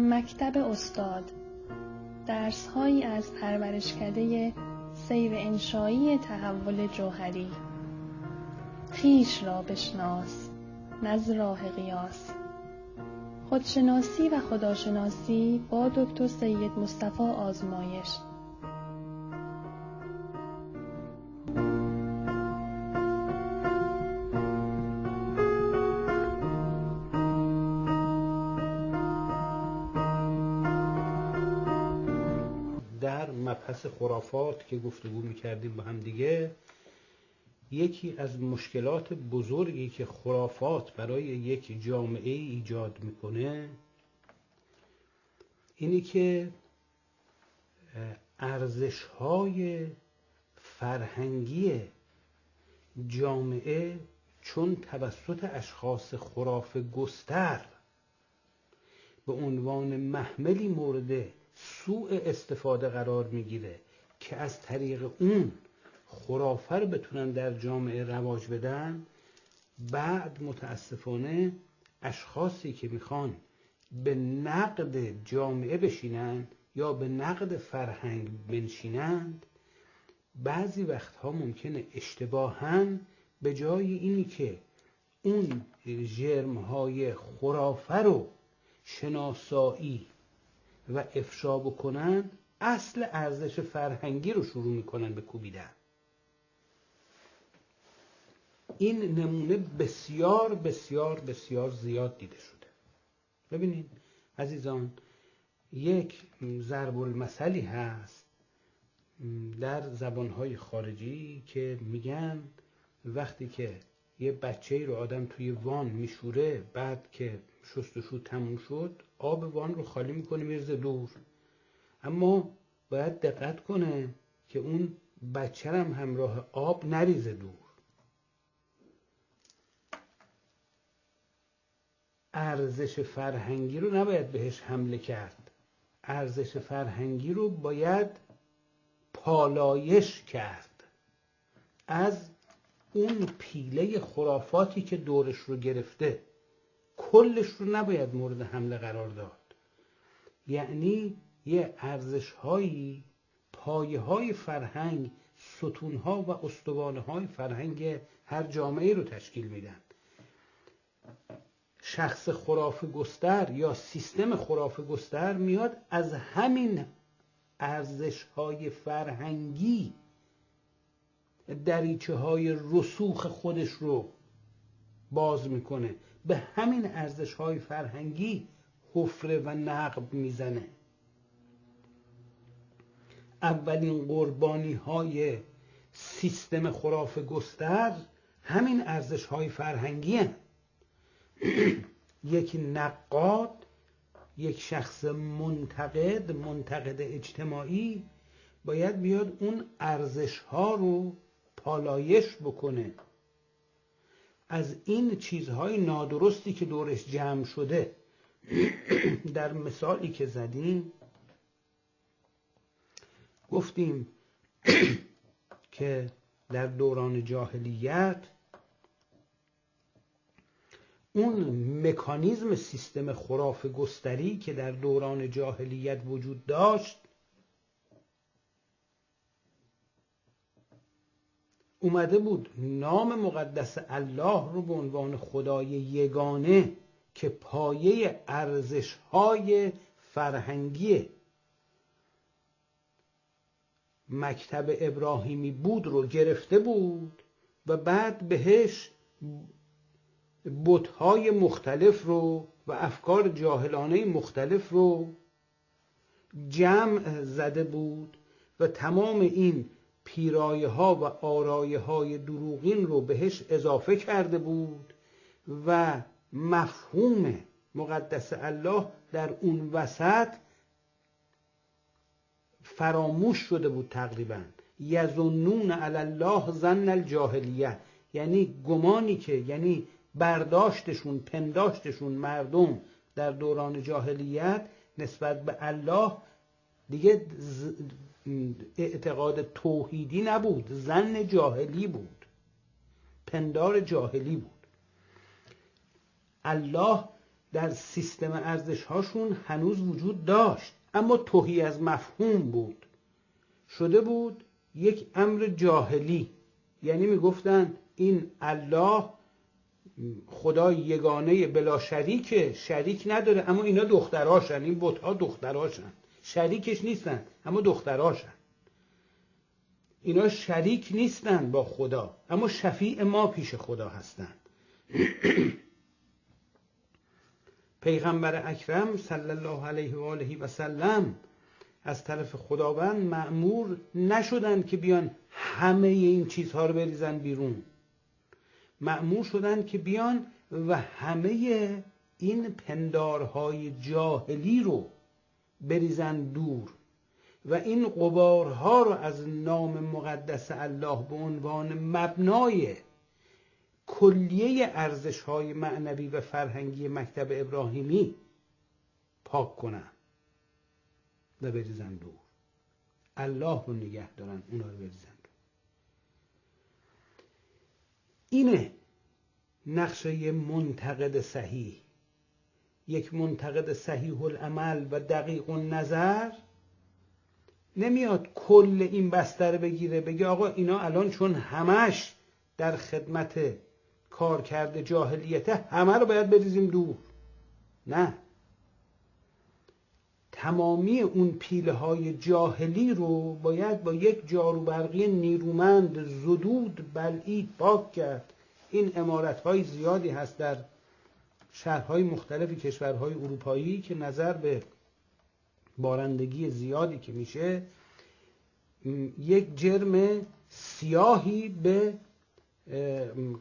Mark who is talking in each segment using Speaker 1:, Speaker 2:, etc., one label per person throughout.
Speaker 1: مکتب استاد. درسهایی از پرورشکده سیر انشایی تحول جوهری. خیش را بشناس نز راه قیاس. خودشناسی و خداشناسی با دکتر سید مصطفی آزمایش.
Speaker 2: مبحث خرافات که گفتگو می‌کردیم با هم دیگه یکی از مشکلات بزرگی که خرافات برای یک جامعه ایجاد می‌کنه اینی که ارزش های فرهنگی جامعه چون توسط اشخاص خراف گستر به عنوان محملی مورد سوء استفاده قرار می‌گیره که از طریق اون خرافه رو بتونن در جامعه رواج بدن بعد متاسفانه اشخاصی که می‌خوان به نقد جامعه بشینن یا به نقد فرهنگ بنشینند بعضی وقتها ممکنه اشتباها به جای اینی که اون جرمهای خرافه رو شناسایی و افشا بکنن اصل ارزش فرهنگی رو شروع می‌کنن به کوبیدن. این نمونه بسیار بسیار بسیار زیاد دیده شده. ببینید عزیزان یک ضرب المثلی هست در زبانهای خارجی که میگن وقتی که یه بچه رو آدم توی وان میشوره بعد که شستشو تموم شد آب وان رو خالی می‌کنه میرزه دور. اما باید دقت کنه که اون بچه هم همراه آب نریزه دور. ارزش فرهنگی رو نباید بهش حمله کرد. ارزش فرهنگی رو باید پالایش کرد. از اون پیله خرافاتی که دورش رو گرفته کلش رو نباید مورد حمله قرار داد. یعنی یه ارزش هایی پایه های فرهنگ ستون ها و استوانه های فرهنگ هر جامعه رو تشکیل میدن. شخص خرافه گستر یا سیستم خرافه گستر میاد از همین ارزش های فرهنگی دریچه های رسوخ خودش رو باز می‌کنه به همین ارزش های فرهنگی حفره و نقب می‌زنه اولین قربانی های سیستم خرافه گستر همین ارزش های فرهنگی هن. یک نقاد یک شخص منتقد منتقد اجتماعی باید بیاد اون ارزش ها رو پالایش بکنه. از این چیزهای نادرستی که دورش جمع شده در مثالی که زدیم گفتیم که در دوران جاهلیت اون مکانیزم سیستم خراف گستری که در دوران جاهلیت وجود داشت اومده بود نام مقدس الله رو به عنوان خدای یگانه که پایه ارزش های فرهنگی مکتب ابراهیمی بود رو گرفته بود و بعد بهش بتهای مختلف رو و افکار جاهلانه مختلف رو جمع زده بود و تمام این پیرایه ها و آرایه های دروغین رو بهش اضافه کرده بود و مفهوم مقدس الله در اون وسط فراموش شده بود تقریبا. یظنون علی الله ظن الجاهلیه. یعنی گمانی که یعنی برداشتشون پنداشتشون مردم در دوران جاهلیت نسبت به الله دیگه اعتقاد توحیدی نبود. زن جاهلی بود. پندار جاهلی بود. الله در سیستم ارزش هاشون هنوز وجود داشت اما توهی از مفهوم بود. شده بود یک امر جاهلی. یعنی می‌گفتن این الله خدا یگانه بلا شریکه شریک نداره اما اینا دختراشن این بتها دختراشن شریکش نیستن. اما دختراشن. اینا شریک نیستن با خدا. اما شفیع ما پیش خدا هستند پیغمبر اکرم صلی الله علیه و آله و سلم از طرف خداوند معمور نشدن که بیان همه این چیزها رو بریزن بیرون. معمور شدن که بیان و همه این پندارهای جاهلی رو بریزن دور. و این قبارها رو از نام مقدس الله به عنوان مبنای کلیه ارزش های معنوی و فرهنگی مکتب ابراهیمی پاک کنن و بریزن دور. الله رو نگه دارن اونا رو بریزن دور. اینه نقشه منتقد صحیح. یک منتقد صحیح العمل و دقیق النظر نمیاد کل این بستر بگیره بگه آقا اینا الان چون همش در خدمت کار کرده جاهلیته همه رو باید بریزیم دور. نه. تمامی اون پیله های جاهلی رو باید با یک جاروبرقی نیرومند زدود بلعید پاک کرد. این امارت های زیادی هست در شهرهای مختلفی کشورهای اروپایی که نظر به بارندگی زیادی که میشه یک جرم سیاهی به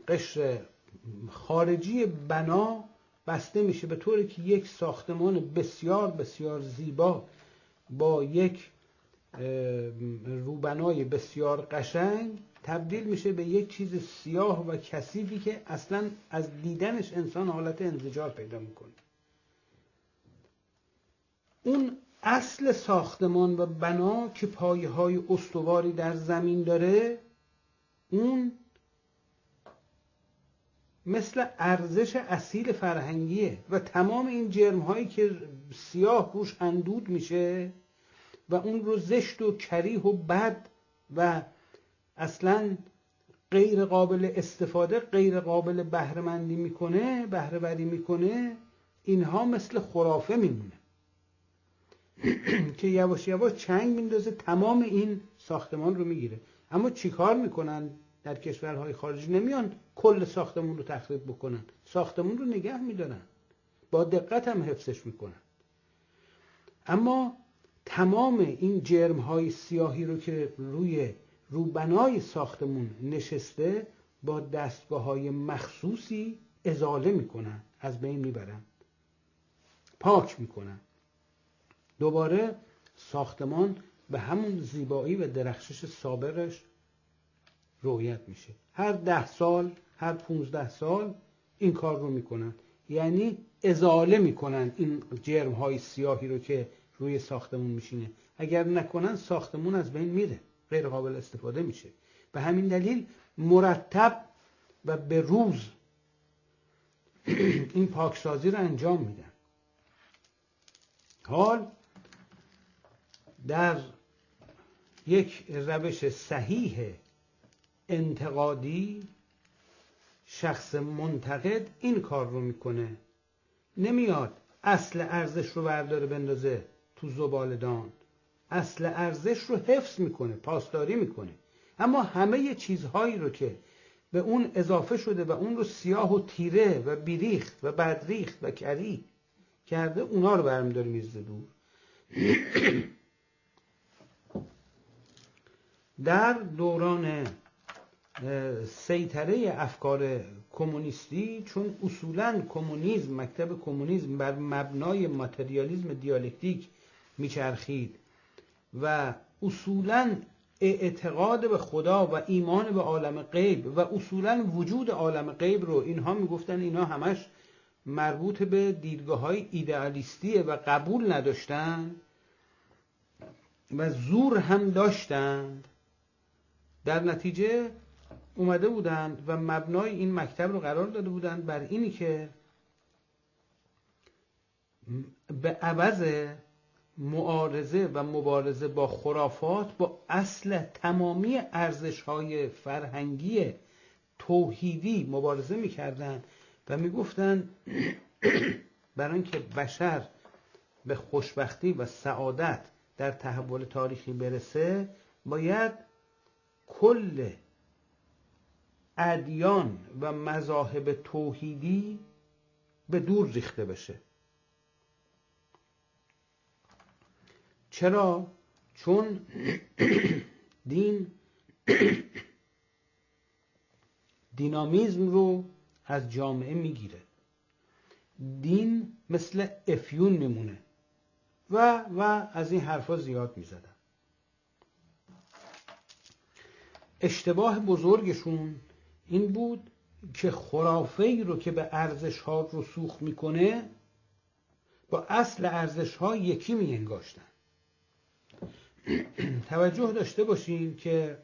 Speaker 2: قشر خارجی بنا بسته میشه. به طوری که یک ساختمان بسیار بسیار زیبا با یک روبنای بسیار قشنگ تبدیل میشه به یک چیز سیاه و کثیفی که اصلا از دیدنش انسان حالت انزجار پیدا می‌کنه. اون اصل ساختمان و بنا که پایه های استواری در زمین داره اون مثل ارزش اصیل فرهنگیه و تمام این جرم هایی که سیاه روش اندود میشه و اون رو زشت و کریه و بد و اصلا غیر قابل استفاده غیر قابل بهرهمندی می‌کنه بهرهوری می‌کنه اینها مثل خرافه میمونه. که یواش یواش چنگ میندازه تمام این ساختمان رو می‌گیره. اما چیکار می‌کنن در کشورهای خارجی؟ نمیان کل ساختمون رو تخریب بکنن. ساختمون رو نگه میدارن. با دقت هم حفظش می‌کنن. اما تمام این جرم های سیاهی رو که روی روبنای ساختمون نشسته با دستگاه های مخصوصی ازاله می‌کنن از بین می‌برن پاک می‌کنن. دوباره ساختمان به همون زیبایی و درخشش سابقش رویت میشه. هر ده سال هر پونزده سال این کار رو می‌کنن. یعنی ازاله می‌کنن این جرم های سیاهی رو که روی ساختمون میشینه. اگر نکنن ساختمون از بین میره. غیر قابل استفاده میشه. به همین دلیل مرتب و به روز این پاکسازی رو انجام میدن. حال در یک روش صحیح انتقادی شخص منتقد این کار رو می‌کنه. نمیاد اصل ارزش رو برداره بندازه تو زبالدان اصل ارزش رو حفظ می‌کنه پاسداری می‌کنه. اما همه چیزهایی رو که به اون اضافه شده و اون رو سیاه و تیره و بیریخت و بدریخت و کری کرده اونا رو برمیداره می‌زده دور. در دوران سیطره افکار کمونیستی چون اصولا کمونیسم مکتب کمونیسم بر مبنای ماتریالیزم دیالکتیک میچرخید. و اصولا اعتقاد به خدا و ایمان به عالم غیب و اصولا وجود عالم غیب رو اینها می‌گفتن اینها همش مربوط به دیدگاه های ایدئالیستیه و قبول نداشتن و زور هم داشتند در نتیجه اومده بودند و مبنای این مکتب رو قرار داده بودند بر اینی که به عوض معارضه و مبارزه با خرافات با اصل تمامی ارزش های فرهنگی توحیدی مبارزه می‌کردن و می‌گفتن برای اینکه بشر به خوشبختی و سعادت در تحول تاریخی برسه باید کل ادیان و مذاهب توحیدی به دور ریخته بشه. چرا؟ چون دین دینامیزم رو از جامعه می‌گیره. دین مثل افیون میمونه و و از این حرفا زیاد می‌زدن. اشتباه بزرگشون این بود که خرافه ای رو که به ارزش ها رسوخ می‌کنه با اصل ارزش ها یکی میانگاشتن. توجه داشته باشین که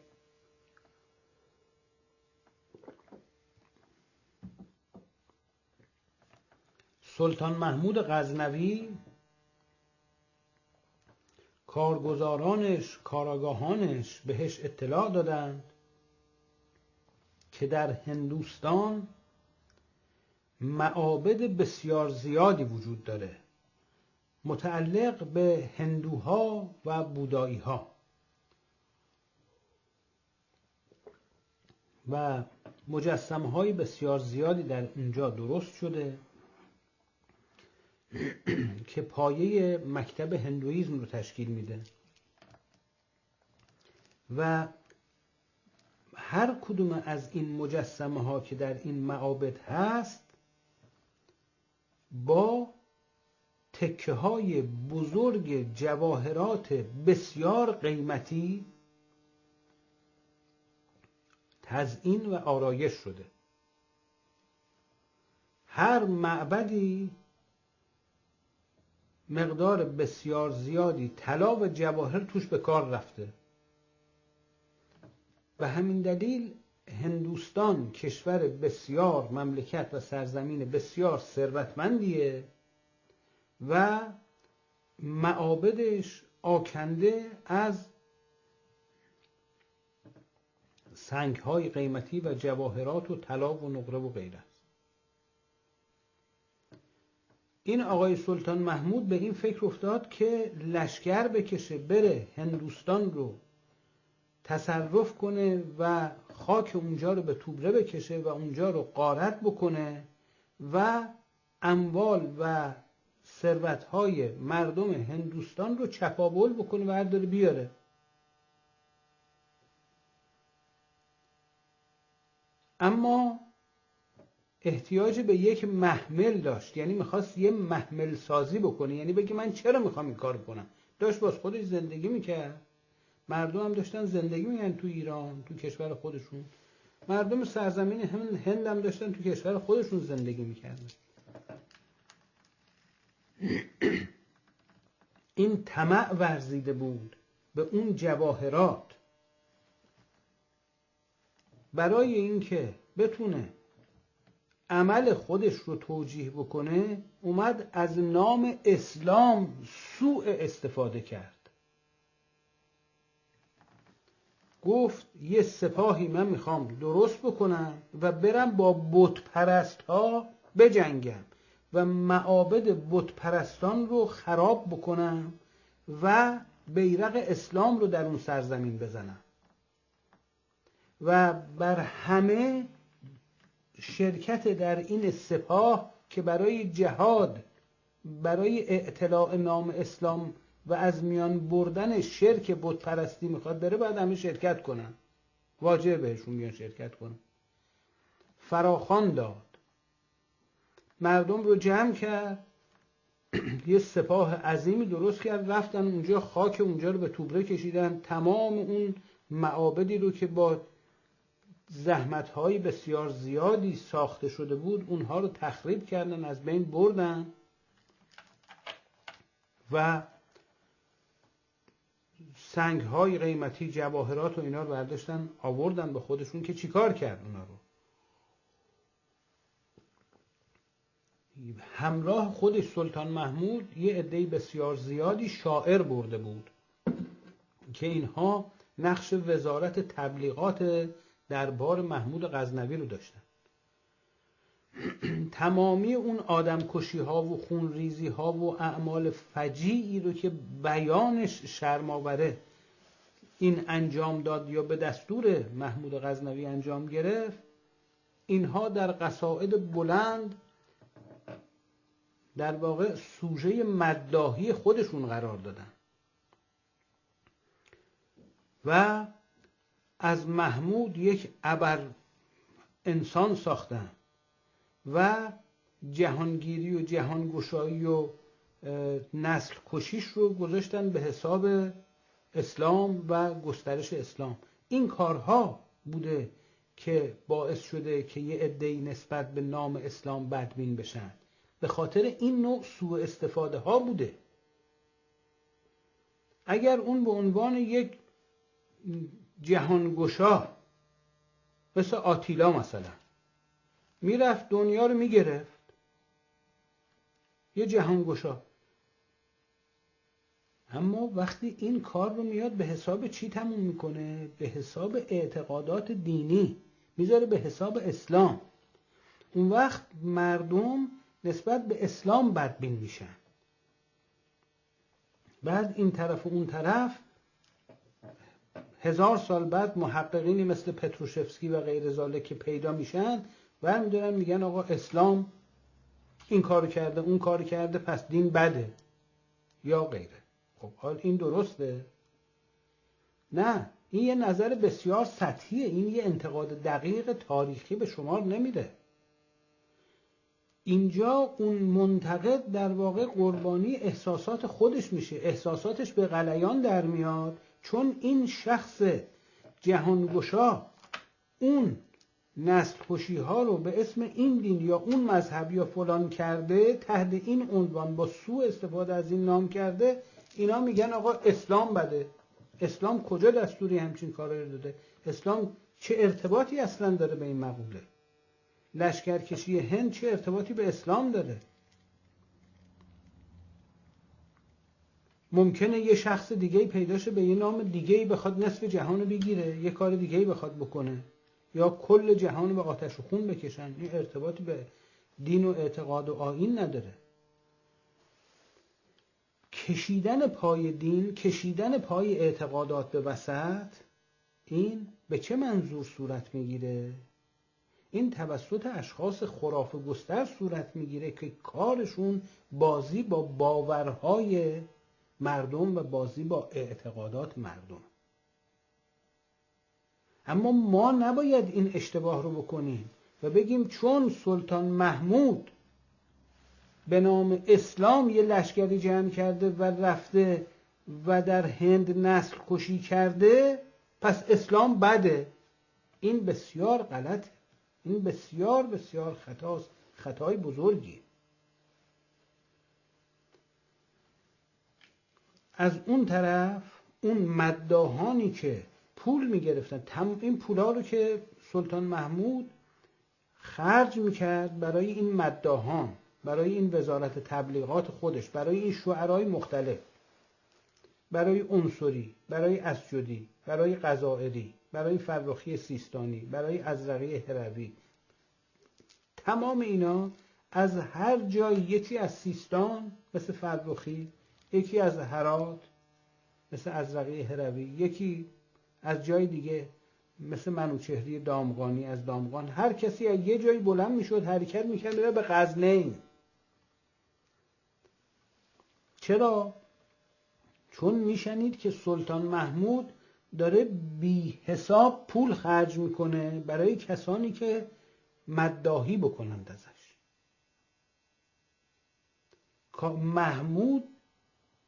Speaker 2: سلطان محمود غزنوی کارگزارانش کاراگاهانش بهش اطلاع دادند که در هندوستان معابد بسیار زیادی وجود داره. متعلق به هندوها و بودایی ها و مجسم های بسیار زیادی در اینجا درست شده که پایه مکتب هندویزم رو تشکیل میده. و هر کدوم از این مجسمه ها که در این معابد هست با تکه های بزرگ جواهرات بسیار قیمتی تزئین و آرایش شده. هر معبدی مقدار بسیار زیادی طلا و جواهر توش به کار رفته. و همین دلیل هندوستان کشور بسیار مملکت و سرزمین بسیار ثروتمندیه. و معابدش آکنده از سنگ های قیمتی و جواهرات و طلا و نقره و غیره این آقای سلطان محمود به این فکر افتاد که لشکر بکشه بره هندوستان رو تصرف کنه و خاک اونجا رو به توبره بکشه و اونجا رو قارت بکنه و اموال و ثروتهای مردم هندوستان رو چپاول بکنه و برداره بیاره. اما احتیاج به یک محمل داشت. یعنی می‌خواست یه محمل سازی بکنه. یعنی بگه من چرا می‌خوام این کار کنم؟ داشت باز خودش زندگی می‌کرد. مردم هم داشتن زندگی می‌کردن تو ایران تو کشور خودشون. مردم سرزمین هند هم داشتن تو کشور خودشون زندگی می‌کردن. این طمع ورزیده بود به اون جواهرات. برای اینکه بتونه عمل خودش رو توجیه بکنه اومد از نام اسلام سوء استفاده کرد. گفت یه سپاهی من می‌خوام درست بکنم و برم با بت پرست ها بجنگم. و معابد بت پرستان رو خراب بکنم و بیرق اسلام رو در اون سرزمین بزنم. و بر همه شرکت در این سپاه که برای جهاد برای اعتلاع نام اسلام و از میان بردن شرک بت پرستی می‌خواد بره باید همه شرکت کنن. واجب بهشون بیان شرکت کنن. فراخان داد. مردم رو جمع کرد. یه سپاه عظیمی درست کرد. رفتن اونجا خاک اونجا رو به توبره کشیدن. تمام اون معابدی رو که با زحمت های بسیار زیادی ساخته شده بود اونها رو تخریب کردن از بین بردن. و سنگ های قیمتی جواهرات و اینا رو برداشتن آوردن به خودشون که چیکار کرد اونا رو. همراه خودش سلطان محمود یه عده بسیار زیادی شاعر برده بود که اینها نقش وزارت تبلیغات دربار محمود غزنوی رو داشتن. تمامی اون آدمکشی ها و خونریزی ها و اعمال فجیعی رو که بیانش شرماوره این انجام داد یا به دستور محمود غزنوی انجام گرفت اینها در قصائد بلند در واقع سوژه مداهی خودشون قرار دادن. و از محمود یک ابر انسان ساختن و جهانگیری و جهانگشایی و نسل کشیش رو گذاشتن به حساب اسلام و گسترش اسلام. این کارها بوده که باعث شده که یه عده‌ای نسبت به نام اسلام بدبین بشن. به خاطر این نوع سوء استفاده ها بوده. اگر اون به عنوان یک جهانگشا مثل آتیلا مثلا می‌رفت دنیا رو می‌گرفت یه جهانگشا. اما وقتی این کار رو میاد به حساب چی تموم می‌کنه؟ به حساب اعتقادات دینی. می‌ذاره به حساب اسلام. اون وقت مردم نسبت به اسلام بدبین میشن. بعد این طرف و اون طرف هزار سال بعد محققینی مثل پتروشفسکی و غیر زاله که پیدا میشن برمیدارن میگن آقا اسلام این کار کرده اون کار کرده پس دین بده یا غیره. خب حال این درسته؟ نه این یه نظر بسیار سطحیه این یه انتقاد دقیق تاریخی به شمار نمیده. اینجا اون منتقد در واقع قربانی احساسات خودش میشه. احساساتش به غلیان در میاد چون این شخص جهانگشا اون نسل ها رو به اسم این دین یا اون مذهب یا فلان کرده تحت این عنوان با سوء استفاده از این نام کرده اینا میگن آقا اسلام بده. اسلام کجا دستوری همچین کارا داده؟ اسلام چه ارتباطی اصلا داره به این مقوله؟ لشکرکشی هند چه ارتباطی به اسلام داره؟ ممکنه یه شخص دیگه پیداشه به یه نام دیگه بخواد نصف جهان رو بگیره یه کار دیگه بخواد بکنه. یا کل جهان به آتش و خون بکشن. این ارتباطی به دین و اعتقاد و آین نداره. کشیدن پای دین کشیدن پای اعتقادات به وسط این به چه منظور صورت می‌گیره؟ این توسط اشخاص خرافه گستر صورت می‌گیره که کارشون بازی با باورهای مردم و بازی با اعتقادات مردم. اما ما نباید این اشتباه رو بکنیم و بگیم چون سلطان محمود به نام اسلام یه لشکری جمع کرده و رفته و در هند نسل کشی کرده پس اسلام بده. این بسیار غلطه. این بسیار بسیار خطاست خطای بزرگی. از اون طرف اون مداهانی که پول می‌گرفتن این پولا رو که سلطان محمود خرج می‌کرد برای این مداهان برای این وزارت تبلیغات خودش برای این شعرهای مختلف برای عنصری برای اسجدی برای قضائری برای فرخی سیستانی برای ازرقی هروی تمام اینا از هر جای یکی از سیستان مثل فرخی یکی از هرات مثل ازرقی هروی یکی از جای دیگه مثل منوچهری دامغانی. از دامغان هر کسی از یه جایی بلند می‌شد حرکت می‌کرد به غزنین. چرا؟ چون میشنید که سلطان محمود داره بی حساب پول خرج می‌کنه برای کسانی که مداهی بکنند ازش. محمود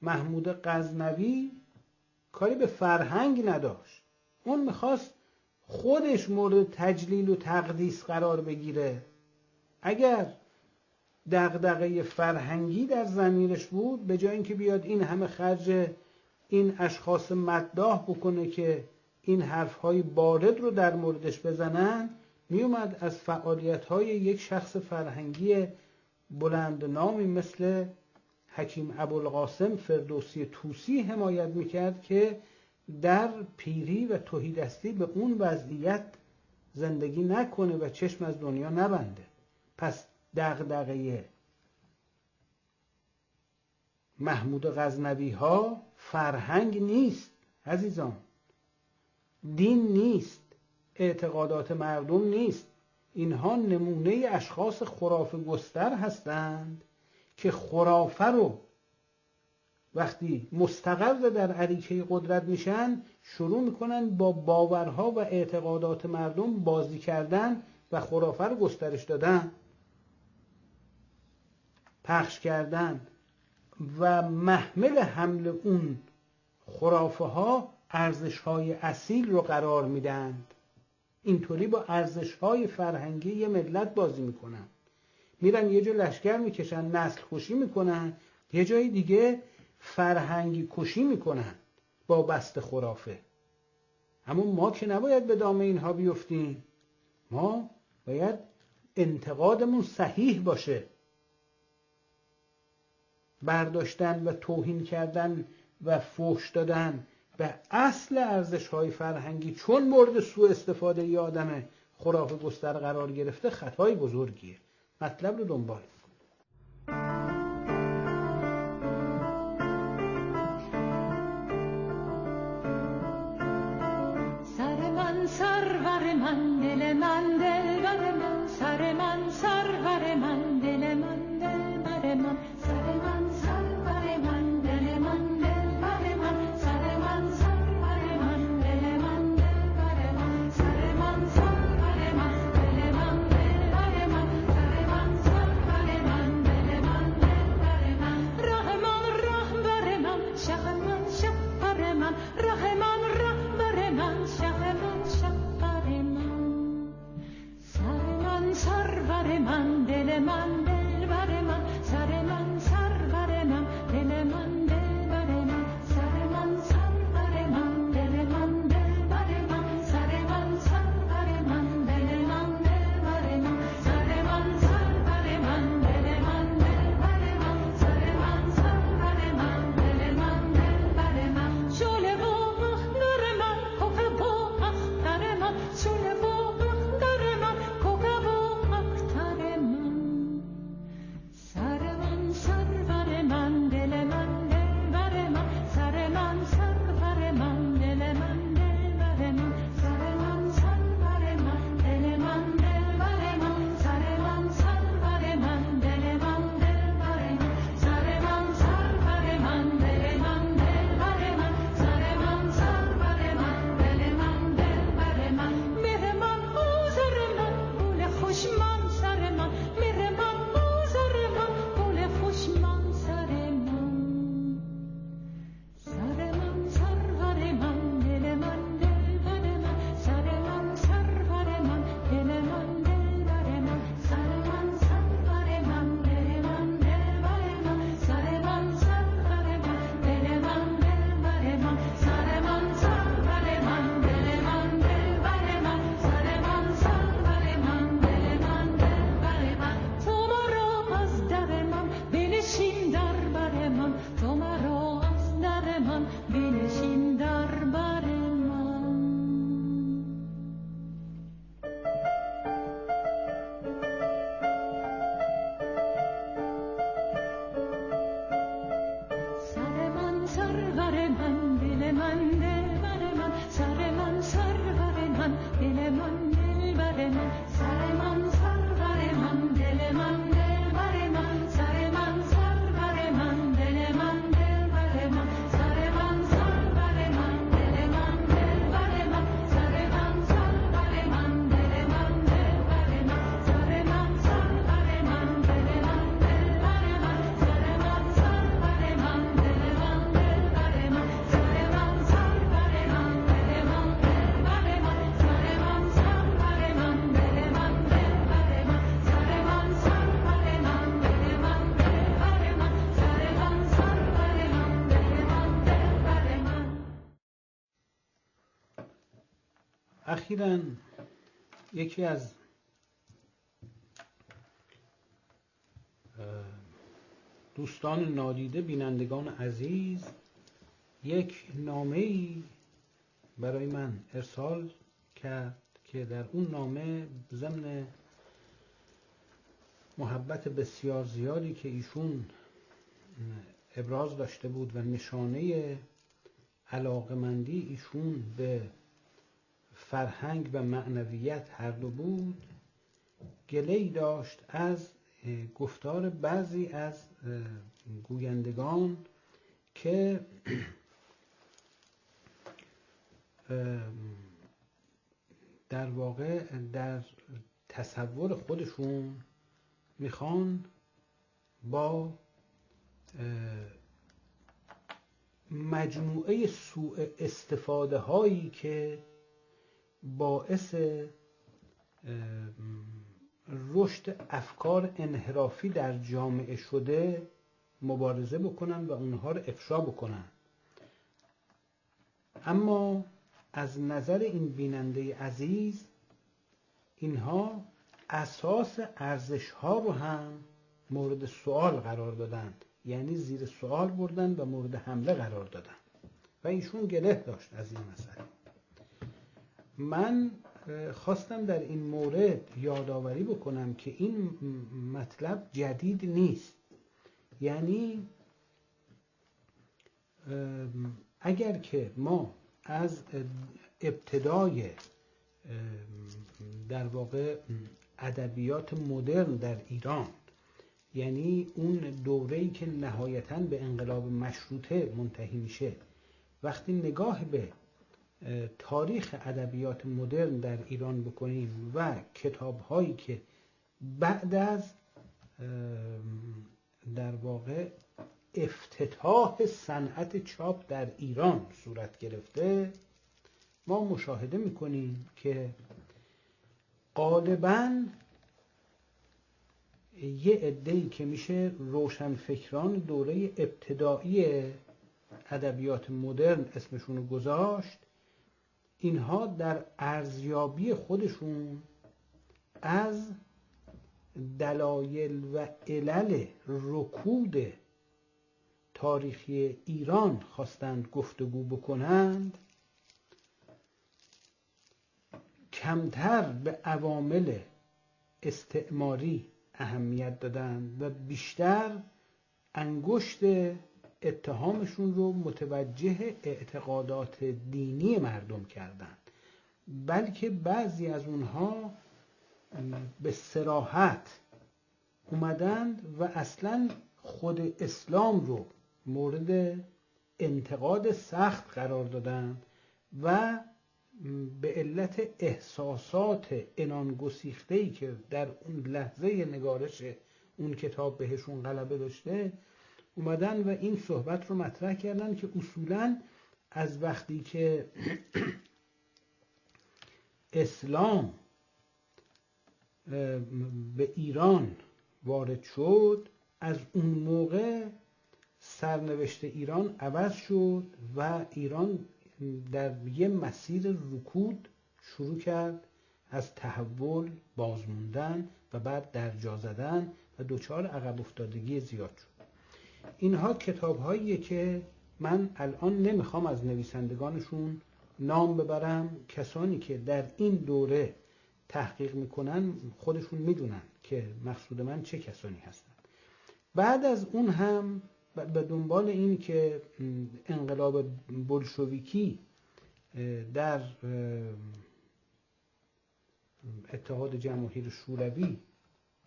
Speaker 2: محمود غزنوی کاری به فرهنگ نداشت. اون می‌خواست خودش مورد تجلیل و تقدیس قرار بگیره. اگر دغدغه فرهنگی در زمینش بود به جای اینکه بیاد این همه خرج این اشخاص مداح بکنه که این حرفهای بارد رو در موردش بزنن میومد از فعالیت های یک شخص فرهنگی
Speaker 3: بلند نامی مثل حکیم ابوالقاسم فردوسی توسی حمایت می‌کرد که در پیری و توهیدستی به اون وضعیت زندگی نکنه و چشم از دنیا نبنده. پس دغدغه محمود غزنوی ها فرهنگ نیست عزیزان. دین نیست اعتقادات مردم نیست. اینها نمونه اشخاص خرافه گستر هستند که خرافه رو وقتی مستقر در عریکه قدرت میشن شروع می‌کنن با باورها و اعتقادات مردم بازی کردن و خرافه رو گسترش دادن. پخش کردن. و محمل حمل اون خرافه ها ارزش های اصیل رو قرار میدند اینطوری با ارزش های فرهنگی یه ملت بازی می‌کنن. میرن یه جا لشکر می‌کشن نسل کشی می‌کنن یه جای دیگه فرهنگی کشی می‌کنن با بست خرافه. اما ما که نباید به دامه اینها بیفتیم. ما باید انتقادمون صحیح باشه. برداشتن و توهین کردن و فحش دادن به اصل ارزش های فرهنگی چون مورد سوء استفاده ی خرافه گستر قرار گرفته خطای بزرگیه. مطلب رو دنبال اخیرا یکی از
Speaker 2: دوستان نادیده بینندگان عزیز یک نامه برای من ارسال کرد که در اون نامه ضمن محبت بسیار زیادی که ایشون ابراز داشته بود و نشانه علاقمندی ایشون به فرهنگ و معنویت هر دو بود گلی داشت از گفتار بعضی از گویندگان که در واقع در تصور خودشون می‌خوان با مجموعه سوء استفاده هایی که باعث رشد افکار انحرافی در جامعه شده مبارزه بکنن و اونها رو افشا بکنن. اما از نظر این بیننده عزیز اینها اساس ارزش ها رو هم مورد سوال قرار دادن. یعنی زیر سوال بردن و مورد حمله قرار دادن. و ایشون گله داشت از این مسئله. من خواستم در این مورد یادآوری بکنم که این مطلب جدید نیست. یعنی اگر که ما از ابتدای در واقع ادبیات مدرن در ایران یعنی اون دوره‌ای که نهایتا به انقلاب مشروطه منتهی میشه وقتی نگاه به تاریخ ادبیات مدرن در ایران بکنیم و کتاب هایی که بعد از در واقع افتتاح صنعت چاپ در ایران صورت گرفته ما مشاهده می‌کنیم که غالبا یه عده‌ای که میشه روشنفکران دوره ابتدایی ادبیات مدرن اسمشون رو گذاشت. اینها در ارزیابی خودشون از دلایل و علل رکود تاریخی ایران خواستند گفتگو بکنند کمتر به عوامل استعماری اهمیت دادند و بیشتر انگشت اتهامشون رو متوجه اعتقادات دینی مردم کردند بلکه بعضی از اونها به سراحت اومدند و اصلا خود اسلام رو مورد انتقاد سخت قرار دادند و به علت احساسات انان گسیخته که در اون لحظه نگارش اون کتاب بهشون غلبه داشته اومدن و این صحبت رو مطرح کردن که اصولا از وقتی که اسلام به ایران وارد شد از اون موقع سرنوشت ایران عوض شد و ایران در یه مسیر رکود شروع کرد از تحول بازموندن و بعد درجا زدن و دچار عقب افتادگی زیاد شد. اینها کتاب که من الان نمی‌خوام از نویسندگانشون نام ببرم. کسانی که در این دوره تحقیق می‌کنن خودشون می‌دونن که مقصود من چه کسانی هستن. بعد از اون هم به دنبال این که انقلاب بلشویکی در اتحاد جماهیر شوروی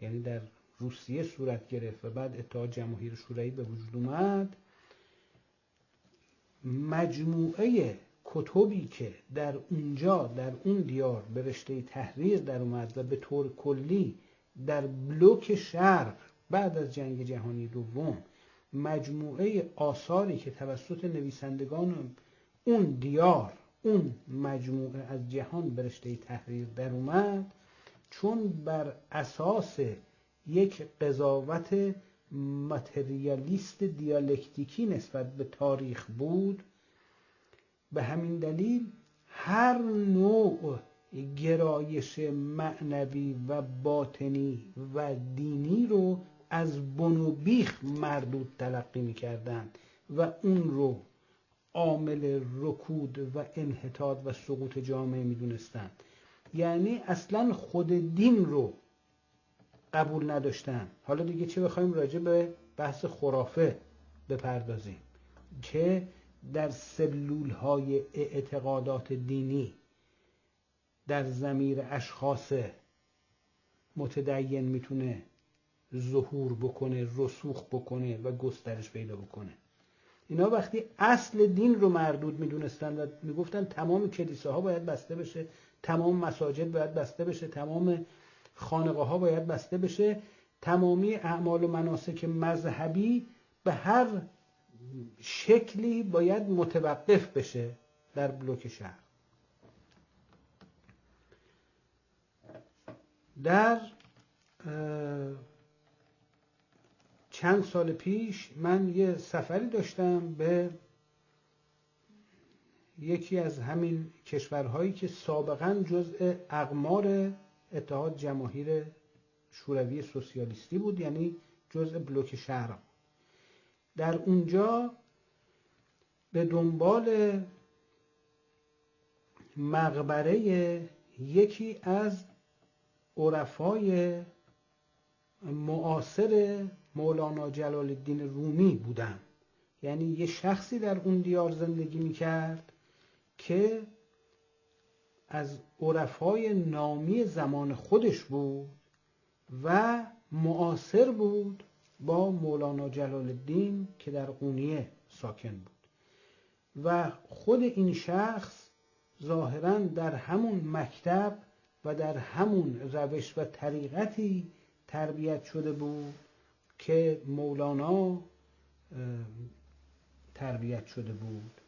Speaker 2: یعنی در روسیه صورت گرفت و بعد اتحاد جماهیر شوروی به وجود اومد. مجموعه کتبی که در اونجا در اون دیار به رشته تحریر در اومد و به طور کلی در بلوک شرق بعد از جنگ جهانی دوم مجموعه آثاری که توسط نویسندگان اون دیار اون مجموعه از جهان به رشته تحریر در اومد چون بر اساس یک قضاوت متریالیست دیالکتیکی نسبت به تاریخ بود. به همین دلیل هر نوع گرایش معنوی و باطنی و دینی رو از بن بیخ مردود تلقی می‌کردند و اون رو عامل رکود و انحطاط و سقوط جامعه می‌دونستند. یعنی اصلا خود دین رو قبول نداشتن. حالا دیگه چه بخوایم؟ راجع به بحث خرافه بپردازیم که در سلول های اعتقادات دینی در زمیر اشخاص متدین می‌تونه ظهور بکنه رسوخ بکنه و گسترش پیدا بکنه. اینا وقتی اصل دین رو مردود می‌دونستن و می‌گفتن تمام کلیساها باید بسته بشه تمام مساجد باید بسته بشه تمام خانقاه ها باید بسته بشه. تمامی اعمال و مناسک مذهبی به هر شکلی باید متوقف بشه در بلوک شهر. در چند سال پیش من یه سفری داشتم به یکی از همین کشورهایی که سابقا جزء اقمار اتحاد جماهیر شوروی سوسیالیستی بود یعنی جزء بلوک شهر. در اونجا به دنبال مقبره یکی از عرفای معاصر مولانا جلال الدین رومی بودن. یعنی یه شخصی در اون دیار زندگی می‌کرد که از عرفای نامی زمان خودش بود و معاصر بود با مولانا جلال الدین که در قونیه ساکن بود. و خود این شخص ظاهرا در همون مکتب و در همون روش و طریقتی تربیت شده بود که مولانا تربیت شده بود.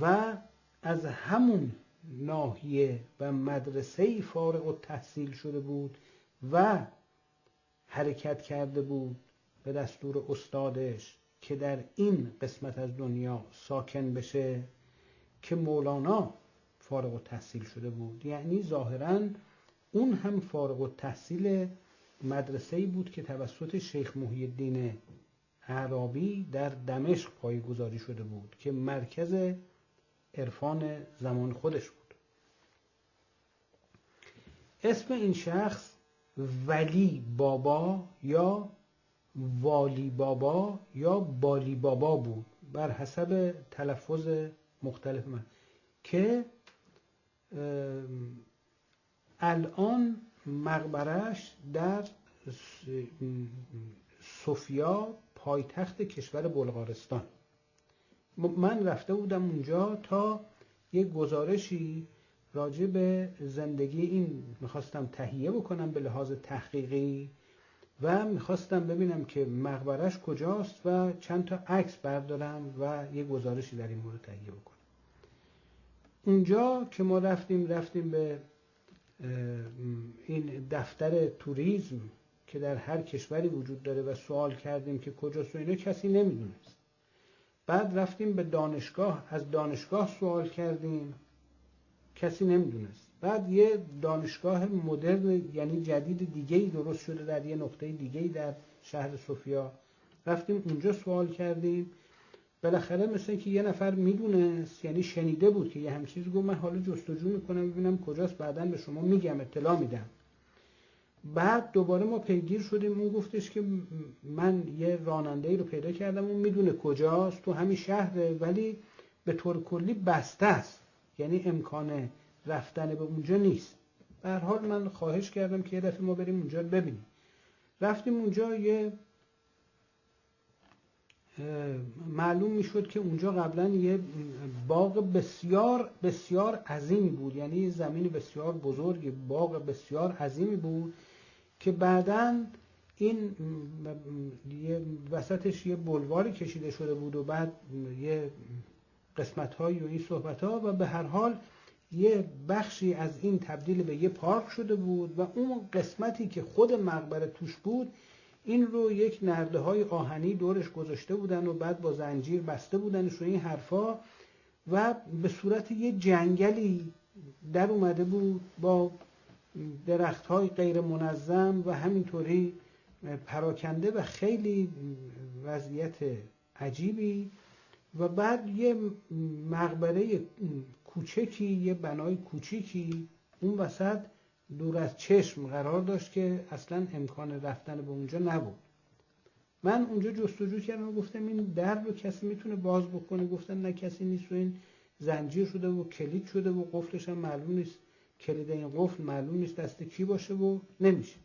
Speaker 2: و از همون ناحیه و مدرسه فارغ و تحصیل شده بود و حرکت کرده بود به دستور استادش که در این قسمت از دنیا ساکن بشه که مولانا فارغ و تحصیل شده بود. یعنی ظاهرا اون هم فارغ و تحصیل مدرسه بود که توسط شیخ محی الدین عربی در دمشق پایگذاری شده بود که مرکز عرفان زمان خودش بود. اسم این شخص ولی بابا یا والی بابا یا بالی بابا بود. بر حسب تلفظ مختلف من. که الان مقبرش در سوفیا پایتخت کشور بلغارستان. من رفته بودم اونجا تا یک گزارشی راجع به زندگی این می‌خواستم تهیه بکنم به لحاظ تحقیقی و می‌خواستم ببینم که مقبرش کجاست و چند تا عکس بردارم و یه گزارشی در این مورد تهیه بکنم. اونجا که ما رفتیم رفتیم به این دفتر توریزم که در هر کشوری وجود داره و سوال کردیم که کجاست و اینا کسی نمی‌دونست. بعد رفتیم به دانشگاه از دانشگاه سوال کردیم. کسی نمی‌دونست. بعد یه دانشگاه مدرن یعنی جدید دیگه ای درست شده در یه نقطه دیگه ای در شهر سوفیا رفتیم اونجا سوال کردیم. بالاخره مثل که یه نفر می‌دونست یعنی شنیده بود که یه هم چیز گفت من حالا جستجو می‌کنم ببینم کجاست بعدا به شما میگم اطلاع میدم. بعد دوباره ما پیگیر شدیم. اون گفتش که من یه راننده ای رو پیدا کردم. اون می‌دونه کجاست. تو همین شهره. ولی به طور کلی بسته است. یعنی امکان رفتن به اونجا نیست. به حال من خواهش کردم که یه دفعه ما بریم اونجا ببینیم. رفتیم اونجا یه معلوم می‌شد که اونجا قبلا یه باغ بسیار بسیار عظیمی بود. یعنی زمین بسیار بزرگ باغ بسیار عظیمی بود. که بعدا این وسطش یه بلواری کشیده شده بود و بعد یه قسمت های و این صحبت ها و به هر حال یه بخشی از این تبدیل به یه پارک شده بود و اون قسمتی که خود مقبره توش بود این رو یک نرده های آهنی دورش گذاشته بودن و بعد با زنجیر بسته بودنش و این حرفا و به صورت یه جنگلی در اومده بود با درخت های غیر منظم و همینطوری پراکنده و خیلی وضعیت عجیبی. و بعد یه مقبره کوچکی یه بنای کوچیکی اون وسط دور از چشم قرار داشت که اصلا امکان رفتن به اونجا نبود. من اونجا جستجو کردم و گفتم این در رو کسی می‌تونه باز بکنه؟ گفتن نه کسی نیست و این زنجیر شده و کلید شده و قفلش هم معلوم نیست. کلید این قفل معلوم نیست دست کی باشه و نمیشه.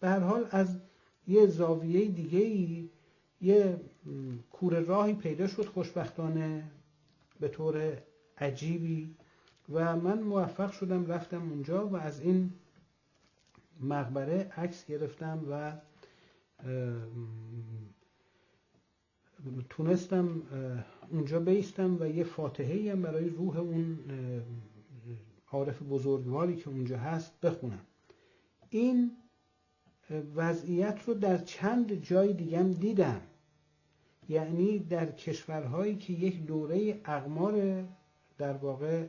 Speaker 2: به هر حال از یه زاویه دیگه ای یه کوره راهی پیدا شد خوشبختانه به طور عجیبی و من موفق شدم رفتم اونجا و از این مقبره عکس گرفتم و تونستم اونجا بیستم و یه فاتحه هم برای روح اون عارف بزرگواری که اونجا هست بخونم. این وضعیت رو در چند جای دیگم دیدم. یعنی در کشورهایی که یک دوره اقمار در واقع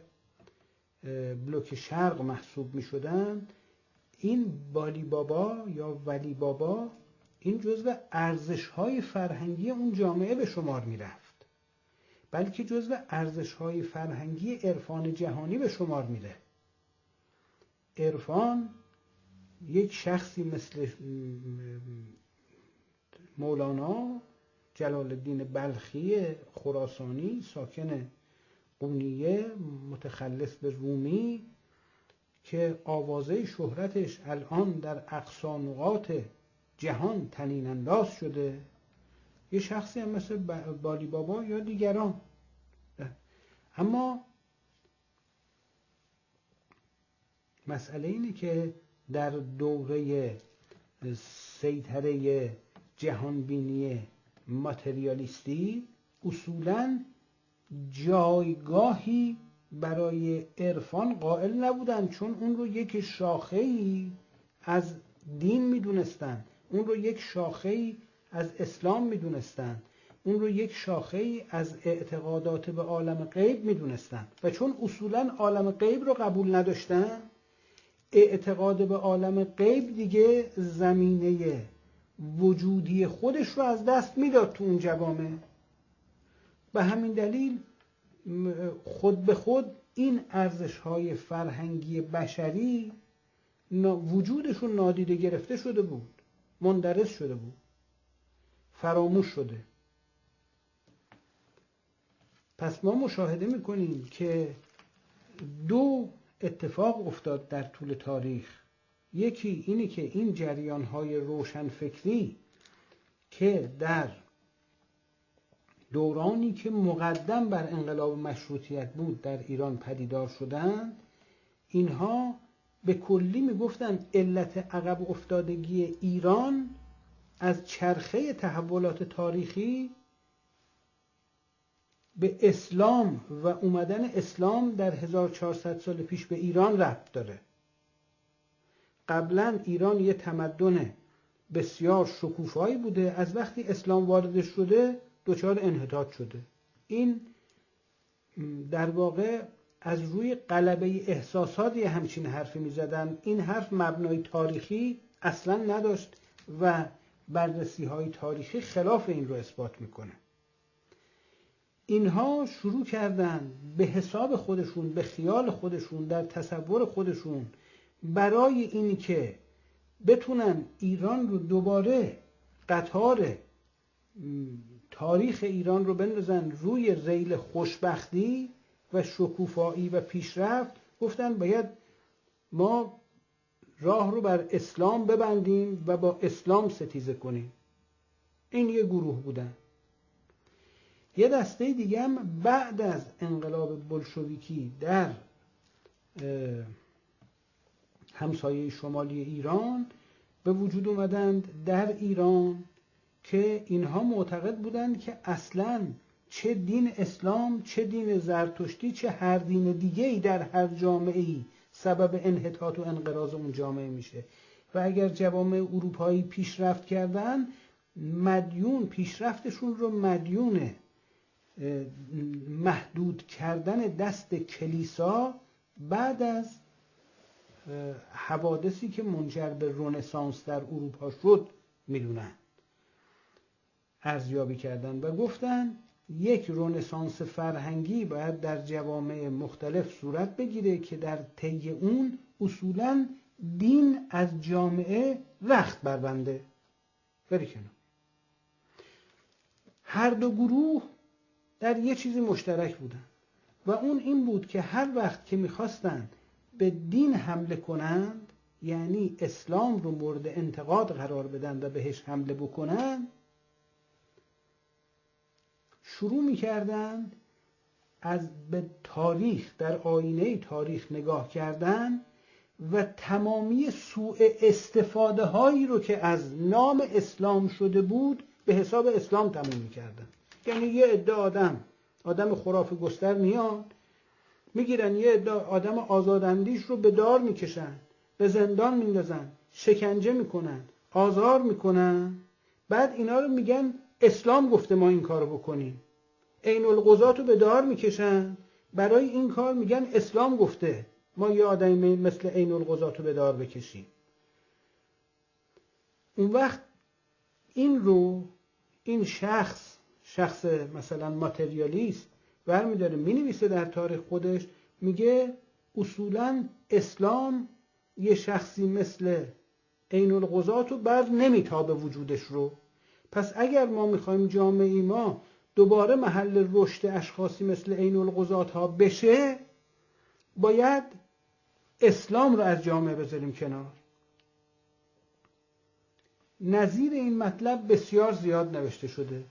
Speaker 2: بلوک شرق محسوب می شدن این بالی بابا یا ولی بابا این جزو ارزش های فرهنگی اون جامعه به شمار می رفت بلکه جزو ارزش های فرهنگی عرفان جهانی به شمار میره. عرفان یک شخصی مثل مولانا جلال الدین بلخی خراسانی ساکن قونیه متخلص به رومی که آوازه شهرتش الان در اقصا نقاط جهان تنین انداز شده. یه شخصی هم مثل بالی بابا یا دیگران. اما مسئله اینه که در دوره سیطره جهانبینی ماتریالیستی اصولا جایگاهی برای عرفان قائل نبودن چون اون رو یک شاخه ای از دین می‌دونستن. اون رو یک شاخه ای از اسلام می‌دونستن. اون رو یک شاخه ای از اعتقادات به عالم غیب می‌دونستن. و چون اصولا عالم غیب رو قبول نداشتن اعتقاد به عالم غیب دیگه زمینه وجودی خودش رو از دست می‌داد تو اون جوامع. به همین دلیل خود به خود این ارزش های فرهنگی بشری وجودشون نادیده گرفته شده بود. مندرس شده بود. فراموش شده. پس ما مشاهده می‌کنیم که دو اتفاق افتاد در طول تاریخ. یکی اینی که این جریان های روشنفکری که در دورانی که مقدم بر انقلاب مشروطیت بود در ایران پدیدار شدند اینها به کلی می‌گفتند علت عقب افتادگی ایران از چرخه تحولات تاریخی به اسلام و اومدن اسلام در 1400 سال پیش به ایران ربط داره. قبلا ایران یه تمدن بسیار شکوفایی بوده. از وقتی اسلام وارد شده دچار انحطاط شده. این در واقع از روی قلبه احساسات یه همچین حرفی می زدن. این حرف مبنای تاریخی اصلا نداشت و بررسی های تاریخی خلاف این رو اثبات می‌کنه. اینها شروع کردن به حساب خودشون به خیال خودشون در تصور خودشون برای اینکه بتونن ایران رو دوباره قطار تاریخ ایران رو بندازن روی ریل خوشبختی و شکوفایی و پیشرفت گفتن باید ما راه رو بر اسلام ببندیم و با اسلام ستیزه کنیم. این یه گروه بودن. یه دسته دیگه هم بعد از انقلاب بلشویکی در همسایه شمالی ایران به وجود اومدند در ایران که اینها معتقد بودند که اصلا چه دین اسلام چه دین زرتشتی چه هر دین دیگه ای در هر جامعه ای سبب انحطاط و انقراض اون جامعه میشه. و اگر جوامع اروپایی پیشرفت کردن مدیون پیشرفتشون رو مدیون محدود کردن دست کلیسا بعد از حوادثی که منجر به رونسانس در اروپا شد می‌دونن. ارزیابی کردن و گفتن یک رونسانس فرهنگی باید در جوامع مختلف صورت بگیره که در طی اون اصولا دین از جامعه رخت بربنده. بری کنم هر دو گروه در یه چیزی مشترک بودن و اون این بود که هر وقت که می‌خواستن به دین حمله کنند یعنی اسلام رو مورد انتقاد قرار بدن و بهش حمله بکنن شروع می‌کردن از به تاریخ در آینه تاریخ نگاه کردن و تمامی سوء استفاده هایی رو که از نام اسلام شده بود به حساب اسلام تموم می‌کردن. یعنی یه عده آدم آدم خراف گستر میاد می‌گیرن یه عده آدم آزاداندیش رو به دار می‌کشن به زندان میندازن شکنجه می‌کنن آزار می‌کنن. بعد اینا رو میگن اسلام گفته ما این کارو بکنیم. عین القضات رو به دار می‌کشن. برای این کار میگن اسلام گفته ما یه آدمی مثل عین القضات رو به دار بکشیم. اون وقت این رو این شخص شخص مثلا ماتریالیست برمیداره می‌نویسه در تاریخ خودش میگه اصولا اسلام یه شخصی مثل عین القضات رو بر نمیتابه وجودش رو. پس اگر ما می‌خوایم جامعه ما دوباره محل رشد اشخاصی مثل عین القضات ها بشه باید اسلام رو از جامعه بذاریم کنار. نظیر این مطلب بسیار زیاد نوشته شده.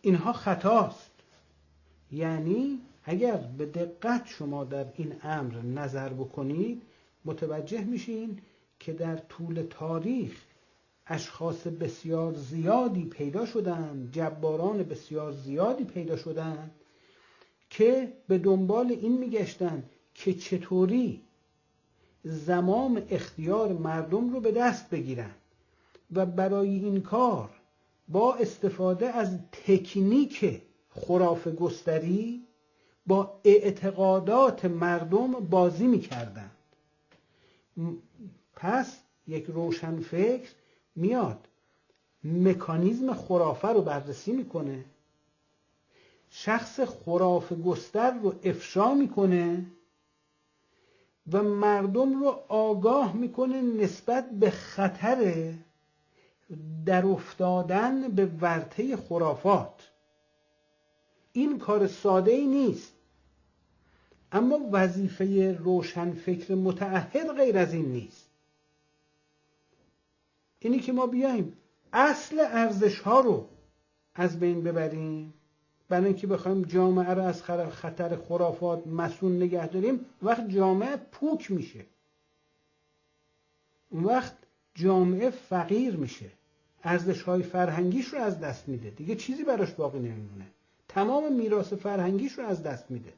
Speaker 2: اینها خطاست. یعنی اگر به دقت شما در این امر نظر بکنید متوجه میشین که در طول تاریخ اشخاص بسیار زیادی پیدا شدند جباران بسیار زیادی پیدا شدند که به دنبال این میگشتند که چطوری زمام اختیار مردم رو به دست بگیرن و برای این کار با استفاده از تکنیک خراف گستری با اعتقادات مردم بازی می‌کردند. پس یک روشن فکر میاد. مکانیزم خرافه رو بررسی می‌کنه. شخص خراف گستر رو افشا می‌کنه و مردم رو آگاه می‌کنه نسبت به خطر در افتادن به ورطه خرافات. این کار ساده ای نیست. اما وظیفه روشن فکر متعهد غیر از این نیست. اینی که ما بیایم اصل ارزش ها رو از بین ببریم. برای اینکه بخوایم جامعه رو از خطر خرافات مسون نگه داریم وقت جامعه پوک میشه. اون وقت جامعه فقیر میشه. ارزش های فرهنگیش رو از دست میده. دیگه چیزی براش باقی نمیمونه. تمام میراث فرهنگیش رو از دست میده.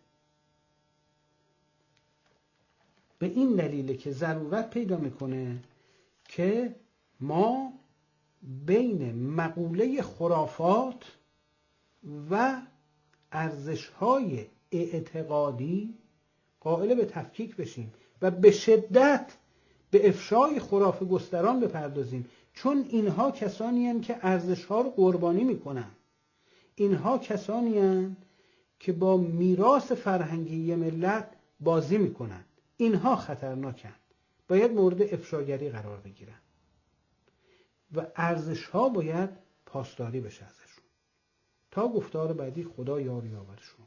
Speaker 2: به این دلیله که ضرورت پیدا می‌کنه که ما بین مقوله خرافات و ارزشهای اعتقادی قائل به تفکیک بشیم و به شدت به افشای خراف گستران بپردازیم. چون اینها کسانی هستند که ارزشها رو قربانی می‌کنن. اینها کسانی هستند که با میراث فرهنگی ملت بازی می‌کنند اینها خطرناکند باید مورد افشاگری قرار بگیرند و ارزش ها باید پاسداری بشه ازشون. تا گفتار بعدی خدا یار یاور شما.